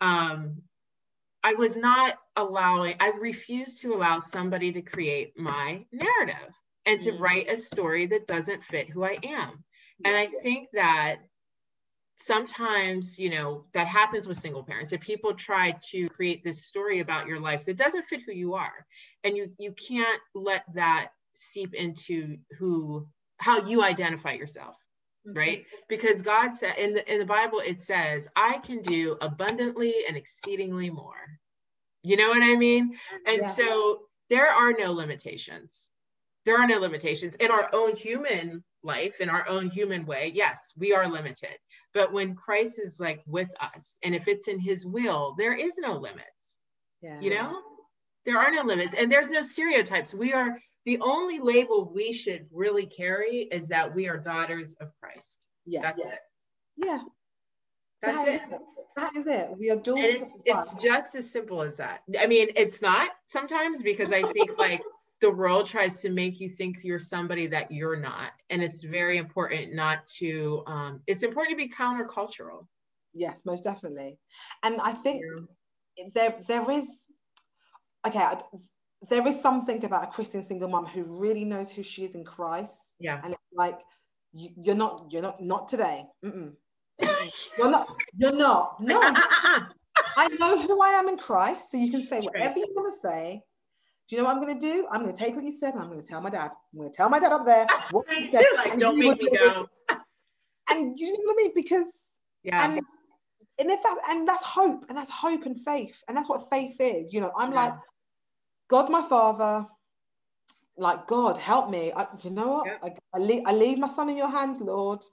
um, I was not allowing, I refused to allow somebody to create my narrative and to mm. write a story that doesn't fit who I am. And I think that sometimes, you know, that happens with single parents that people try to create this story about your life that doesn't fit who you are. And you you can't let that seep into who how you identify yourself right? Mm-hmm. Because god said in the in the bible it says i can do abundantly and exceedingly more. You know what i mean? And yeah. so there are no limitations. There are no limitations. In our own human life in our own human way yes we are limited. But when christ is like with us and if it's in his will there is no limits. Yeah. you know? There are no limits. And there's no stereotypes. We are the only label we should really carry is that we are daughters of Christ. Yes. That's it. Yeah. That's that it. Is, that is it. We are daughters it's, it's just as simple as that. I mean, it's not sometimes because I think like the world tries to make you think you're somebody that you're not. And it's very important not to, um, it's important to be countercultural. Yes, most definitely. And I think yeah. there there is, okay, there is something about a Christian single mom who really knows who she is in Christ. Yeah. And it's like, you, are not, you're not, not today. Mm-mm. you're not, you're not. No. I know who I am in Christ. So you can say whatever you want to say. Do you know what I'm going to do? I'm going to take what you said and I'm going to tell my dad. I'm going to tell my dad up there what you said. like, don't make me go. And you know what I mean? Because, yeah. And, and if that's and that's hope, and that's hope and faith, and that's what faith is. You know, I'm yeah. like, God's my father. Like, God, help me. I, you know what? Yeah. I, I, leave, I leave my son in your hands, Lord.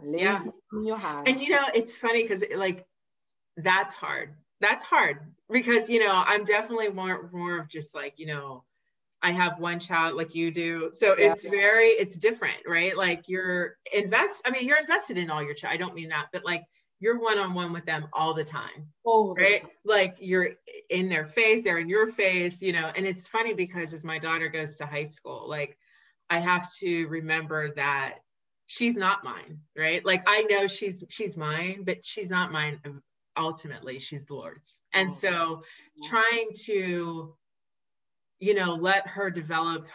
I leave yeah. in your hands. And you know, it's funny because like that's hard. That's hard because you know, I'm definitely more more of just like, you know, I have one child like you do. So yeah. it's very, it's different, right? Like you're invest, I mean, you're invested in all your child. I don't mean that, but like you're one-on-one with them all the time all right? like you're in their face they're in your face you know and it's funny because as my daughter goes to high school like i have to remember that she's not mine right? Like i know she's she's mine but she's not mine um, ultimately she's the lord's. And oh. so trying to you know let her develop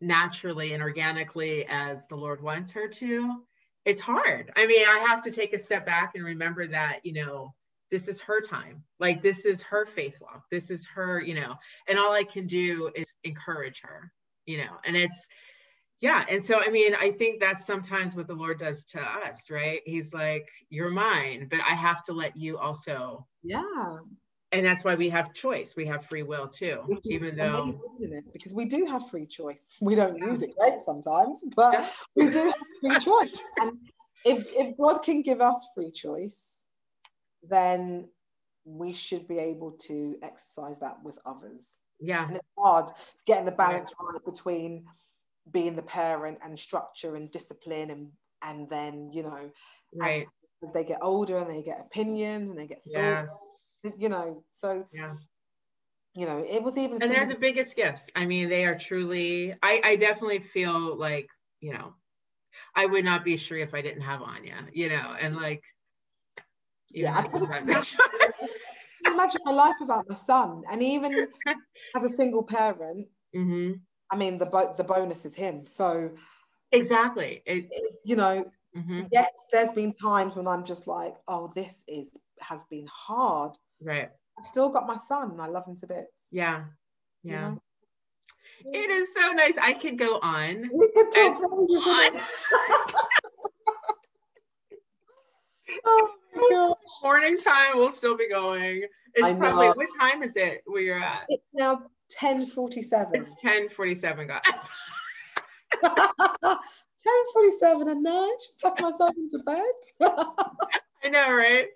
naturally and organically as the lord wants her to it's hard. I mean, I have to take a step back and remember that, you know, this is her time. Like this is her faith walk. This is her, you know, and all I can do is encourage her, you know, and it's, yeah. And so, I mean, I think that's sometimes what the Lord does to us, right? He's like, you're mine, but I have to let you also. Yeah. And that's why we have choice. We have free will too, even though. Because we do have free choice. We don't yeah. use it great sometimes, but we do have free choice. And if, if God can give us free choice, then we should be able to exercise that with others. Yeah. And it's hard getting the balance right, right between being the parent and structure and discipline and and then, you know, right. as, as they get older and they get opinions and they get thoughts, yes. you know, so yeah you know it was even and they're the biggest gifts i mean they are truly i i definitely feel like you know I would not be Sheree if I didn't have Anya, you know, and like, yeah, sometimes imagine my life without my son, and even as a single parent, mm-hmm. I mean, the bo- the bonus is him. So exactly, it, you know, Mm-hmm. Yes, there's been times when I'm just like, oh, this is has been hard. Right. I've still got my son and I love him to bits. Yeah. Yeah. You know? It is so nice. I could go on. We could talk on. oh my gosh. Morning time we'll still be going. It's probably what time is it where you're at? It's now 1047. It's 1047, guys. 1047 at night. Tuck myself into bed. I know, right?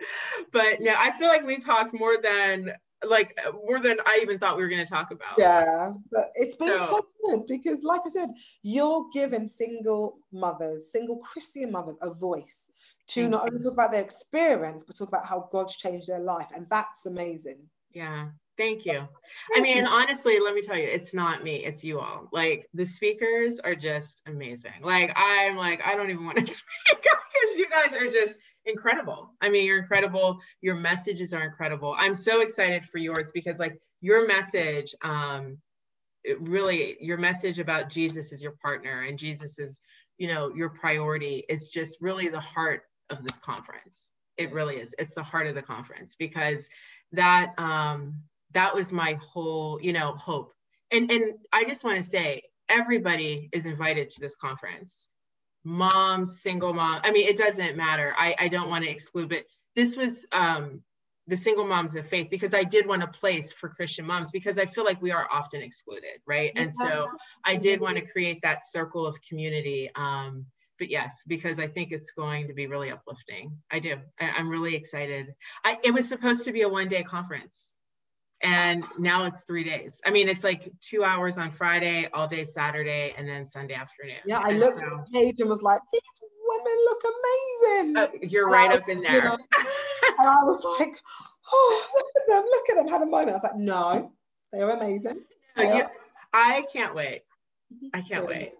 But no, I feel like we talked more than like uh, more than I even thought we were going to talk about. Yeah, but it's been so, so, good because, like I said, you're giving single mothers, single Christian mothers, a voice to not only talk about their experience, but talk about how God's changed their life, and that's amazing. Yeah, Thank you. I mean, honestly, let me tell you, it's not me, it's you all. Like the speakers are just amazing. Like I'm like, I don't even want to speak because you guys are just incredible. I mean, you're incredible. Your messages are incredible. I'm so excited for yours because like your message, um, really your message about Jesus is your partner and Jesus is, you know, your priority. It's just really the heart of this conference. It really is. It's the heart of the conference because that um that was my whole, you know, hope. And and I just want to say everybody is invited to this conference. Moms, single mom. I mean, it doesn't matter. I, I don't want to exclude, but this was um, the single moms of faith because I did want a place for Christian moms because I feel like we are often excluded, right? And so I did want to create that circle of community. Um, but yes, because I think it's going to be really uplifting. I do. I, am really excited. I, it was supposed to be a one day conference and now it's three days. I mean, it's like two hours on Friday, all day Saturday, and then Sunday afternoon. Yeah, I looked so, at the page and was like, these women look amazing. Uh, you're and right up in there. You know, and I was like, oh, look at them, look at them. Had a moment. I was like, no, they are amazing. No, you, I can't wait. I can't so, wait.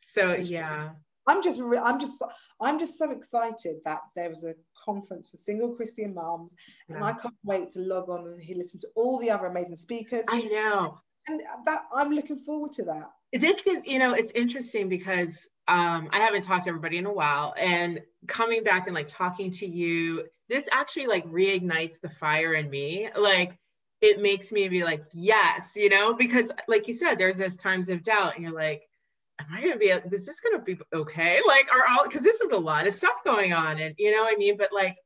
So yeah. I'm just, re- I'm just, I'm just so excited that there was a conference for single Christian moms, yeah. and I can't wait to log on and listen to all the other amazing speakers. I know, and that I'm looking forward to that. This is, you know, it's interesting because um, I haven't talked to everybody in a while, and coming back and like talking to you, this actually like reignites the fire in me, like it makes me be like, yes, you know, because like you said, there's those times of doubt, and you're like, am I gonna be, is this gonna be okay? Like, are all, because this is a lot of stuff going on, and you know what I mean? But like,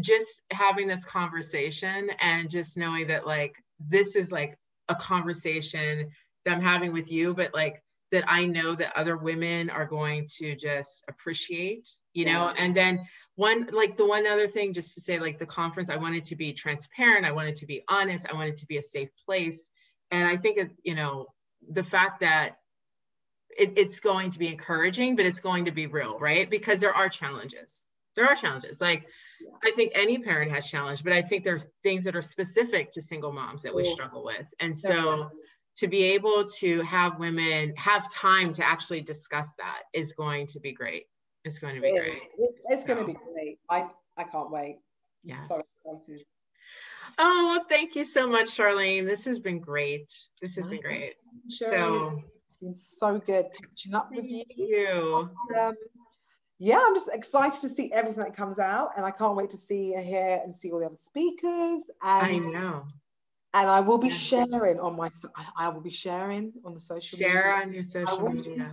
just having this conversation and just knowing that like this is like a conversation that I'm having with you, but like that I know that other women are going to just appreciate, you know. Yeah. And then one like the one other thing, just to say, like the conference, I wanted to be transparent, I wanted to be honest, I wanted to be a safe place. And I think it, you know, the fact that it, it's going to be encouraging, but it's going to be real, right? Because there are challenges. There are challenges. Like yeah. I think any parent has challenge, but I think there's things that are specific to single moms that we struggle with. And so to be able to have women have time to actually discuss that is going to be great. It's going to be great. It's so. going to be great. I, I can't wait. Yeah. So excited. Oh, well, thank you so much, Charlene. This has been great. This has been great. Sure. So it's been so good catching up with you. you. Um, yeah, I'm just excited to see everything that comes out, and I can't wait to see hear and see all the other speakers. And, I know. And I will be sharing on my. I will be sharing on the social. Share media. on your social media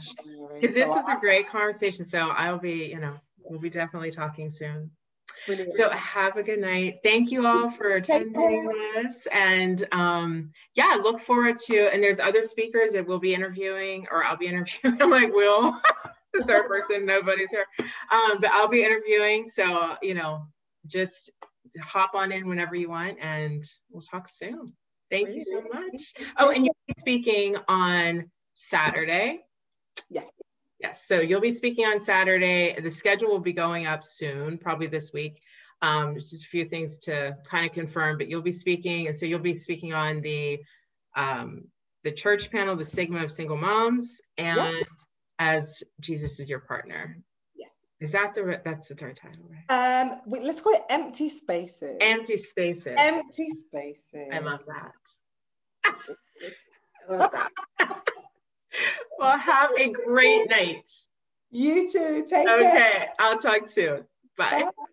because this so is I, a great conversation. So I'll be, you know, we'll be definitely talking soon. Brilliant. So have a good night. Thank you all for attending this. And um, yeah, look forward to, and there's other speakers that we'll be interviewing, or I'll be interviewing. I'm like, Will, the third person, nobody's here. Um, but I'll be interviewing. So, you know, just hop on in whenever you want and we'll talk soon. Thank Brilliant. you so much. Oh, and you'll be speaking on Saturday. Yes. Yes, so you'll be speaking on Saturday. The schedule will be going up soon, probably this week. Um, just a few things to kind of confirm, but you'll be speaking, and so you'll be speaking on the um, the church panel, the Stigma of Single Moms, and yep. as Jesus is your partner. Yes. Is that the that's the third title, right? Um, wait, let's call it Empty Spaces. Empty Spaces. Empty Spaces. I love that. I love that. well, have a great night. You too. Take okay, care. Okay, I'll talk soon. Bye. Bye.